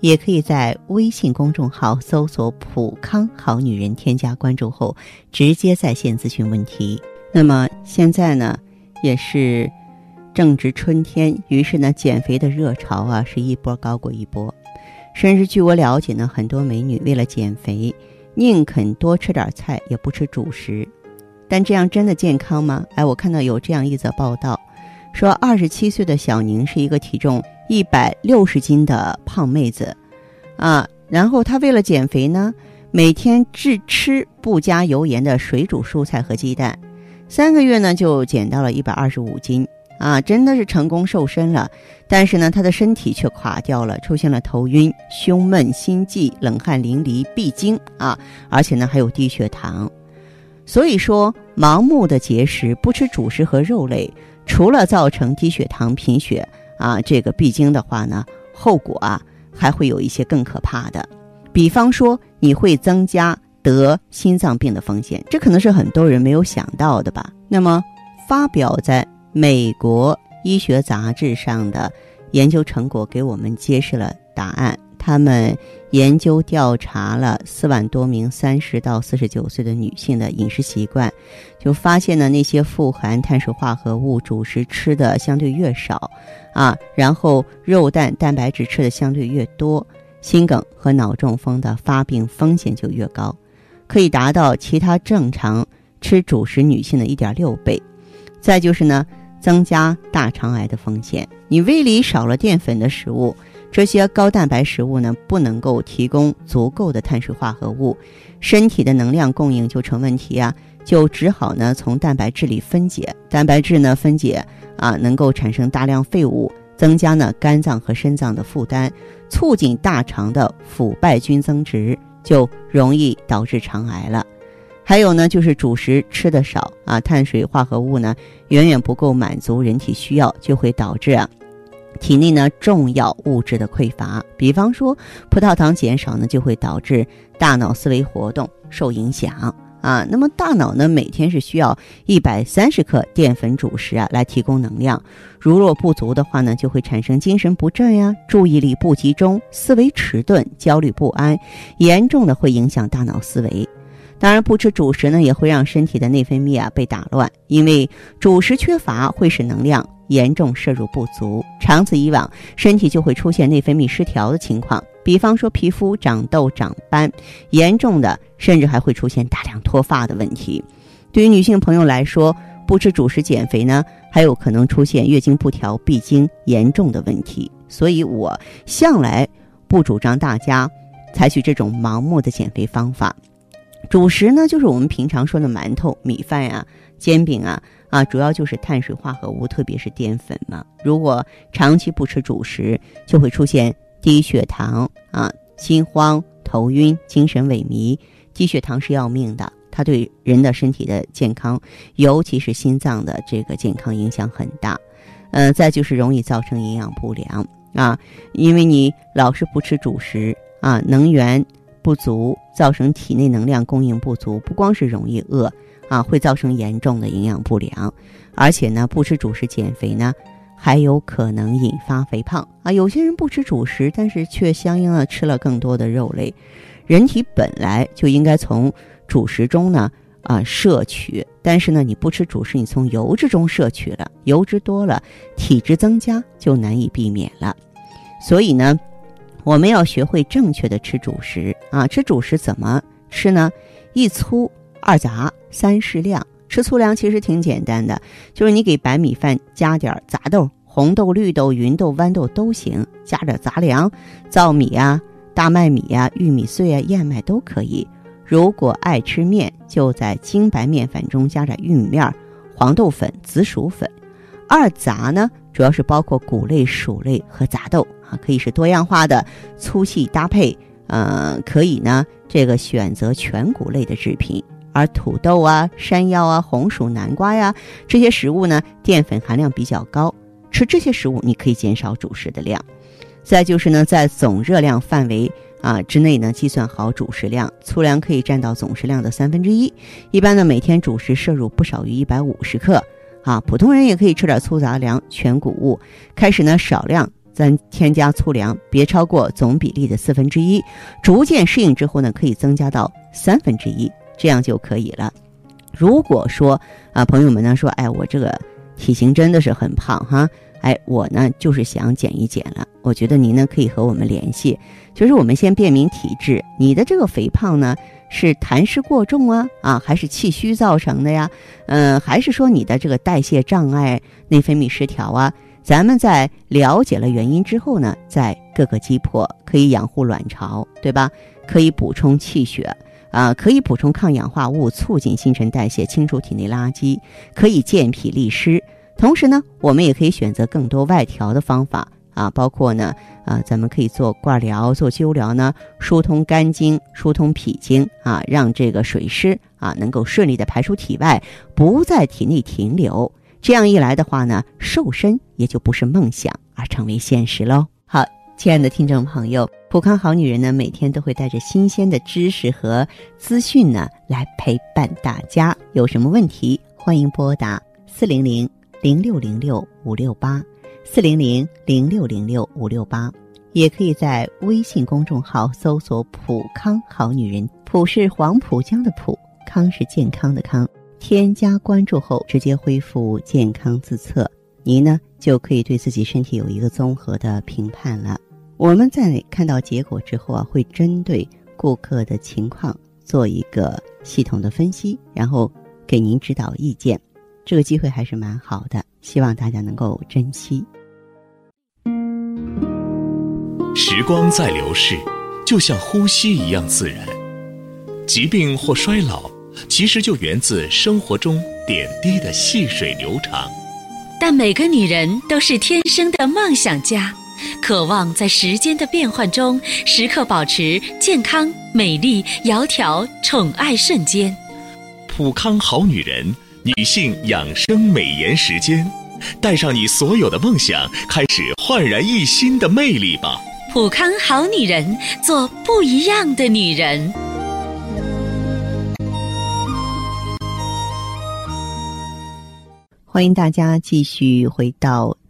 也可以在微信公众号搜索“普康好女人”，添加关注后直接在线咨询问题。那么现在呢，也是正值春天，于是呢，减肥的热潮啊是一波高过一波。甚至据我了解呢，很多美女为了减肥，宁肯多吃点菜，也不吃主食。但这样真的健康吗？哎，我看到有这样一则报道，说二十七岁的小宁是一个体重。一百六十斤的胖妹子，啊，然后她为了减肥呢，每天只吃不加油盐的水煮蔬菜和鸡蛋，三个月呢就减到了一百二十五斤，啊，真的是成功瘦身了。但是呢，她的身体却垮掉了，出现了头晕、胸闷、心悸、冷汗淋漓、闭经啊，而且呢还有低血糖。所以说，盲目的节食，不吃主食和肉类，除了造成低血糖、贫血。啊，这个闭经的话呢，后果啊还会有一些更可怕的，比方说你会增加得心脏病的风险，这可能是很多人没有想到的吧。那么，发表在美国医学杂志上的研究成果给我们揭示了答案。他们研究调查了四万多名三十到四十九岁的女性的饮食习惯，就发现呢，那些富含碳水化合物主食吃的相对越少，啊，然后肉蛋蛋白质吃的相对越多，心梗和脑中风的发病风险就越高，可以达到其他正常吃主食女性的一点六倍。再就是呢，增加大肠癌的风险。你胃里少了淀粉的食物。这些高蛋白食物呢，不能够提供足够的碳水化合物，身体的能量供应就成问题啊，就只好呢从蛋白质里分解。蛋白质呢分解啊，能够产生大量废物，增加呢肝脏和肾脏的负担，促进大肠的腐败菌增殖，就容易导致肠癌了。还有呢，就是主食吃的少啊，碳水化合物呢远远不够满足人体需要，就会导致啊。体内呢重要物质的匮乏，比方说葡萄糖减少呢，就会导致大脑思维活动受影响啊。那么大脑呢每天是需要一百三十克淀粉主食啊来提供能量，如若不足的话呢，就会产生精神不振呀、注意力不集中、思维迟钝、焦虑不安，严重的会影响大脑思维。当然，不吃主食呢，也会让身体的内分泌啊被打乱，因为主食缺乏会使能量。严重摄入不足，长此以往，身体就会出现内分泌失调的情况。比方说，皮肤长痘、长斑，严重的甚至还会出现大量脱发的问题。对于女性朋友来说，不吃主食减肥呢，还有可能出现月经不调、闭经严重的问题。所以我向来不主张大家采取这种盲目的减肥方法。主食呢，就是我们平常说的馒头、米饭呀、煎饼啊。啊，主要就是碳水化合物，特别是淀粉嘛。如果长期不吃主食，就会出现低血糖啊、心慌、头晕、精神萎靡。低血糖是要命的，它对人的身体的健康，尤其是心脏的这个健康影响很大。嗯，再就是容易造成营养不良啊，因为你老是不吃主食啊，能源不足，造成体内能量供应不足，不光是容易饿。啊，会造成严重的营养不良，而且呢，不吃主食减肥呢，还有可能引发肥胖啊。有些人不吃主食，但是却相应的吃了更多的肉类。人体本来就应该从主食中呢啊摄取，但是呢，你不吃主食，你从油脂中摄取了，油脂多了，体质增加就难以避免了。所以呢，我们要学会正确的吃主食啊。吃主食怎么吃呢？一粗。二杂三适量，吃粗粮其实挺简单的，就是你给白米饭加点杂豆，红豆、绿豆、芸豆、豌豆都行，加点杂粮，糙米啊、大麦米啊、玉米碎啊、燕麦都可以。如果爱吃面，就在精白面粉中加点玉米面、黄豆粉、紫薯粉。二杂呢，主要是包括谷类、薯类和杂豆啊，可以是多样化的粗细搭配，呃，可以呢这个选择全谷类的制品。而土豆啊、山药啊、红薯、南瓜呀这些食物呢，淀粉含量比较高，吃这些食物你可以减少主食的量。再就是呢，在总热量范围啊之内呢，计算好主食量，粗粮可以占到总食量的三分之一。一般呢，每天主食摄入不少于一百五十克。啊，普通人也可以吃点粗杂粮、全谷物。开始呢，少量咱添加粗粮，别超过总比例的四分之一。逐渐适应之后呢，可以增加到三分之一，这样就可以了。如果说啊，朋友们呢说，哎，我这个体型真的是很胖哈，哎，我呢就是想减一减了。我觉得您呢可以和我们联系，就是我们先辨明体质，你的这个肥胖呢。是痰湿过重啊啊，还是气虚造成的呀？嗯，还是说你的这个代谢障碍、内分泌失调啊？咱们在了解了原因之后呢，再各个击破，可以养护卵巢，对吧？可以补充气血啊，可以补充抗氧化物，促进新陈代谢，清除体内垃圾，可以健脾利湿。同时呢，我们也可以选择更多外调的方法。啊，包括呢，啊，咱们可以做灌疗、做灸疗呢，疏通肝经、疏通脾经啊，让这个水湿啊能够顺利的排出体外，不在体内停留。这样一来的话呢，瘦身也就不是梦想，而成为现实喽。亲爱的听众朋友，普康好女人呢，每天都会带着新鲜的知识和资讯呢，来陪伴大家。有什么问题，欢迎拨打四零零零六零六五六八。四零零零六零六五六八，也可以在微信公众号搜索“普康好女人”，普是黄浦江的浦，康是健康的康。添加关注后，直接恢复健康自测，您呢就可以对自己身体有一个综合的评判了。我们在看到结果之后啊，会针对顾客的情况做一个系统的分析，然后给您指导意见。这个机会还是蛮好的，希望大家能够珍惜。时光在流逝，就像呼吸一样自然。疾病或衰老，其实就源自生活中点滴的细水流长。但每个女人都是天生的梦想家，渴望在时间的变换中，时刻保持健康、美丽、窈窕、宠爱瞬间。普康好女人，女性养生美颜时间。带上你所有的梦想，开始焕然一新的魅力吧！普康好女人，做不一样的女人。欢迎大家继续回到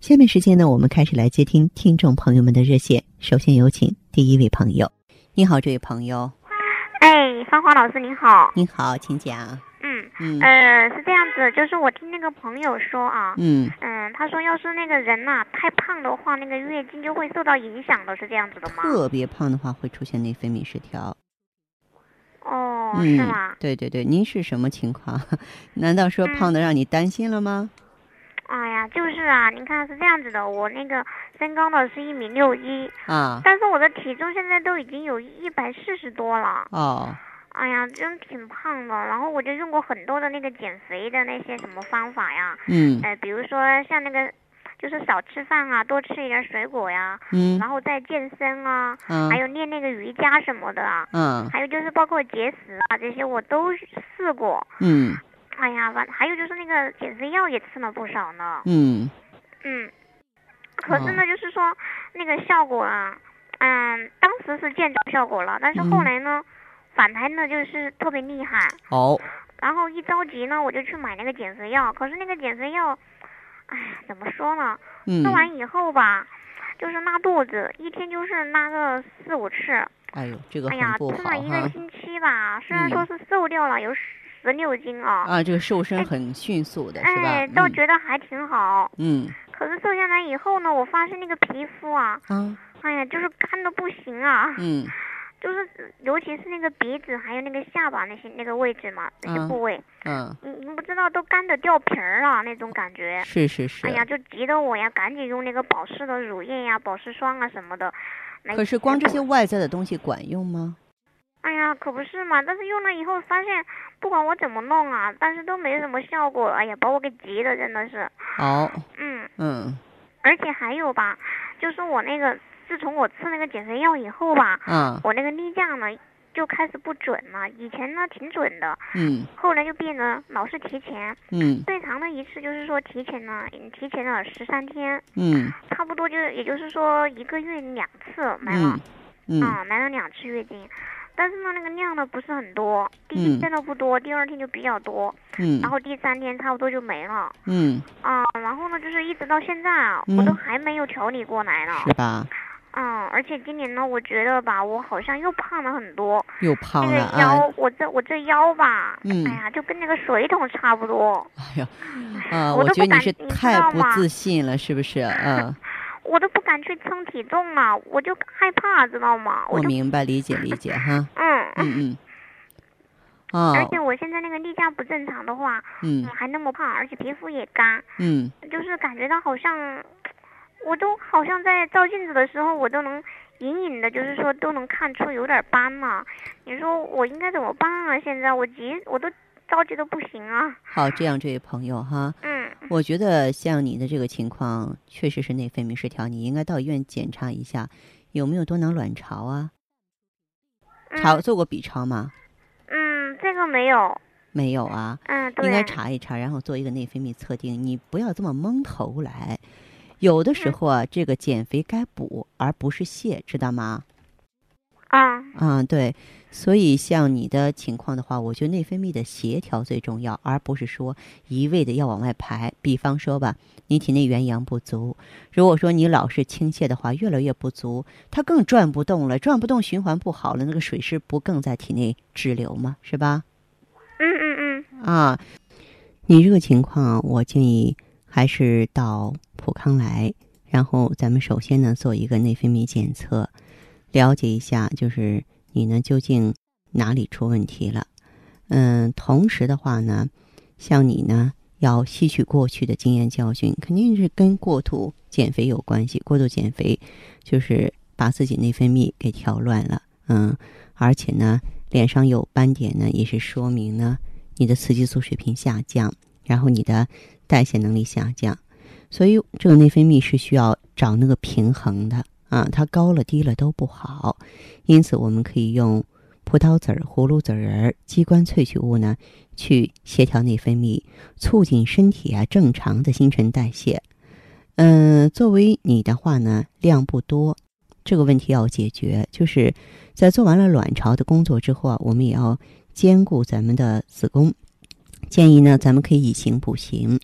下面时间呢，我们开始来接听听众朋友们的热线。首先有请第一位朋友，你好，这位朋友。哎，芳华老师您好。您好，请讲。嗯，呃，是这样子，就是我听那个朋友说啊，嗯，嗯，他说要是那个人呐太胖的话，那个月经就会受到影响的，是这样子的吗？特别胖的话会出现内分泌失调。哦，是吗？对对对，您是什么情况？难道说胖的让你担心了吗？哎呀，就是啊，您看是这样子的，我那个身高呢是一米六一啊，但是我的体重现在都已经有一百四十多了。哦。哎呀，真挺胖的，然后我就用过很多的那个减肥的那些什么方法呀，嗯，哎，比如说像那个，就是少吃饭啊，多吃一点水果呀，嗯，然后再健身啊，嗯，还有练那个瑜伽什么的啊，嗯，还有就是包括节食啊这些我都试过，嗯，哎呀，完还有就是那个减肥药也吃了不少呢，嗯，嗯，可是呢，就是说那个效果啊，嗯，当时是见着效果了，但是后来呢。反弹呢，就是特别厉害哦。然后一着急呢，我就去买那个减肥药。可是那个减肥药，哎，怎么说呢？嗯。吃完以后吧，就是拉肚子，一天就是拉个四五次。哎呦，这个哎呀，吃了一个星期吧，虽然说是瘦掉了有十六斤啊。啊，这个瘦身很迅速的是吧？哎，倒觉得还挺好。嗯。可是瘦下来以后呢，我发现那个皮肤啊，啊，哎呀，就是干的不行啊。嗯。就是尤其是那个鼻子还有那个下巴那些那个位置嘛，那些部位，嗯，你你不知道都干的掉皮儿了那种感觉。是是是。哎呀，就急得我呀，赶紧用那个保湿的乳液呀、保湿霜啊什么的。可是光这些外在的东西管用吗？哎呀，可不是嘛！但是用了以后发现，不管我怎么弄啊，但是都没什么效果。哎呀，把我给急的，真的是。好。嗯。嗯。而且还有吧，就是我那个，自从我吃那个减肥药以后吧，嗯，我那个例假呢就开始不准了。以前呢挺准的，嗯，后来就变得老是提前，嗯，最长的一次就是说提前了，提前了十三天，嗯，差不多就也就是说一个月两次来了，嗯，来了两次月经。但是呢，那个量呢不是很多，第一天都不多，第二天就比较多，嗯，然后第三天差不多就没了，嗯，啊，然后呢，就是一直到现在啊，我都还没有调理过来呢，是吧？嗯，而且今年呢，我觉得吧，我好像又胖了很多，又胖了那个腰，我这我这腰吧，嗯，哎呀，就跟那个水桶差不多，哎呀，啊，我觉得你是太不自信了，是不是？嗯。我都不敢去称体重了，我就害怕，知道吗？我明白，理解，理解，哈。嗯嗯嗯。哦。而且我现在那个例假不正常的话，嗯，还那么胖，而且皮肤也干，嗯，就是感觉到好像，我都好像在照镜子的时候，我都能隐隐的，就是说都能看出有点斑了。你说我应该怎么办啊？现在我急，我都着急的不行啊。好，这样，这位朋友哈。嗯。我觉得像你的这个情况，确实是内分泌失调，你应该到医院检查一下，有没有多囊卵巢啊？查做过 B 超吗？嗯，这个没有。没有啊？嗯，对。应该查一查，然后做一个内分泌测定。你不要这么蒙头来，有的时候啊，这个减肥该补而不是泻，知道吗？啊。嗯，对。所以，像你的情况的话，我觉得内分泌的协调最重要，而不是说一味的要往外排。比方说吧，你体内元阳不足，如果说你老是倾泻的话，越来越不足，它更转不动了，转不动，循环不好了，那个水湿不更在体内滞留吗？是吧？嗯嗯嗯。啊，你这个情况，我建议还是到普康来，然后咱们首先呢做一个内分泌检测，了解一下，就是。你呢？究竟哪里出问题了？嗯，同时的话呢，像你呢，要吸取过去的经验教训，肯定是跟过度减肥有关系。过度减肥就是把自己内分泌给调乱了，嗯，而且呢，脸上有斑点呢，也是说明呢，你的雌激素水平下降，然后你的代谢能力下降，所以这个内分泌是需要找那个平衡的。啊，它高了低了都不好，因此我们可以用葡萄籽儿、葫芦籽仁、鸡冠萃取物呢，去协调内分泌，促进身体啊正常的新陈代谢。嗯，作为你的话呢，量不多，这个问题要解决，就是在做完了卵巢的工作之后啊，我们也要兼顾咱们的子宫。建议呢，咱们可以以形补形，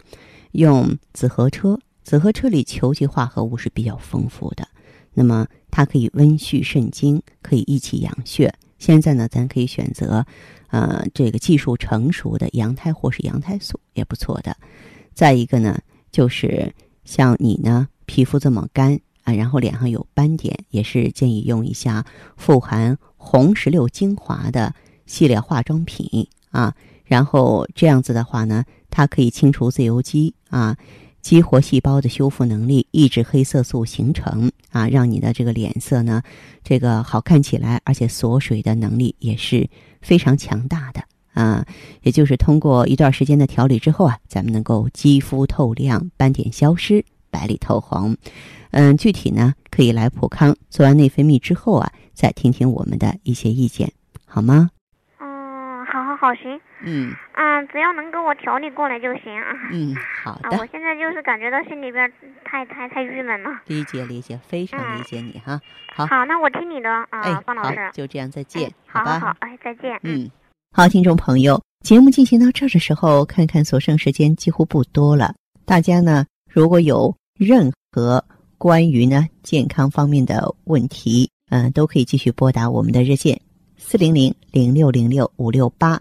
用紫河车，紫河车里球基化合物是比较丰富的。那么它可以温煦肾精，可以益气养血。现在呢，咱可以选择，呃，这个技术成熟的羊胎或是羊胎素也不错的。再一个呢，就是像你呢，皮肤这么干啊，然后脸上有斑点，也是建议用一下富含红石榴精华的系列化妆品啊。然后这样子的话呢，它可以清除自由基啊。激活细胞的修复能力，抑制黑色素形成啊，让你的这个脸色呢，这个好看起来，而且锁水的能力也是非常强大的啊。也就是通过一段时间的调理之后啊，咱们能够肌肤透亮，斑点消失，白里透红。嗯，具体呢可以来普康做完内分泌之后啊，再听听我们的一些意见，好吗？好行，嗯嗯，只要能给我调理过来就行啊。嗯，好的。我现在就是感觉到心里边太太太郁闷了。理解理解，非常理解你哈。好，好，那我听你的啊，方老师。就这样，再见。好好好，哎，再见。嗯，好，听众朋友，节目进行到这儿的时候，看看所剩时间几乎不多了。大家呢，如果有任何关于呢健康方面的问题，嗯，都可以继续拨打我们的热线。四零零零六零六五六八，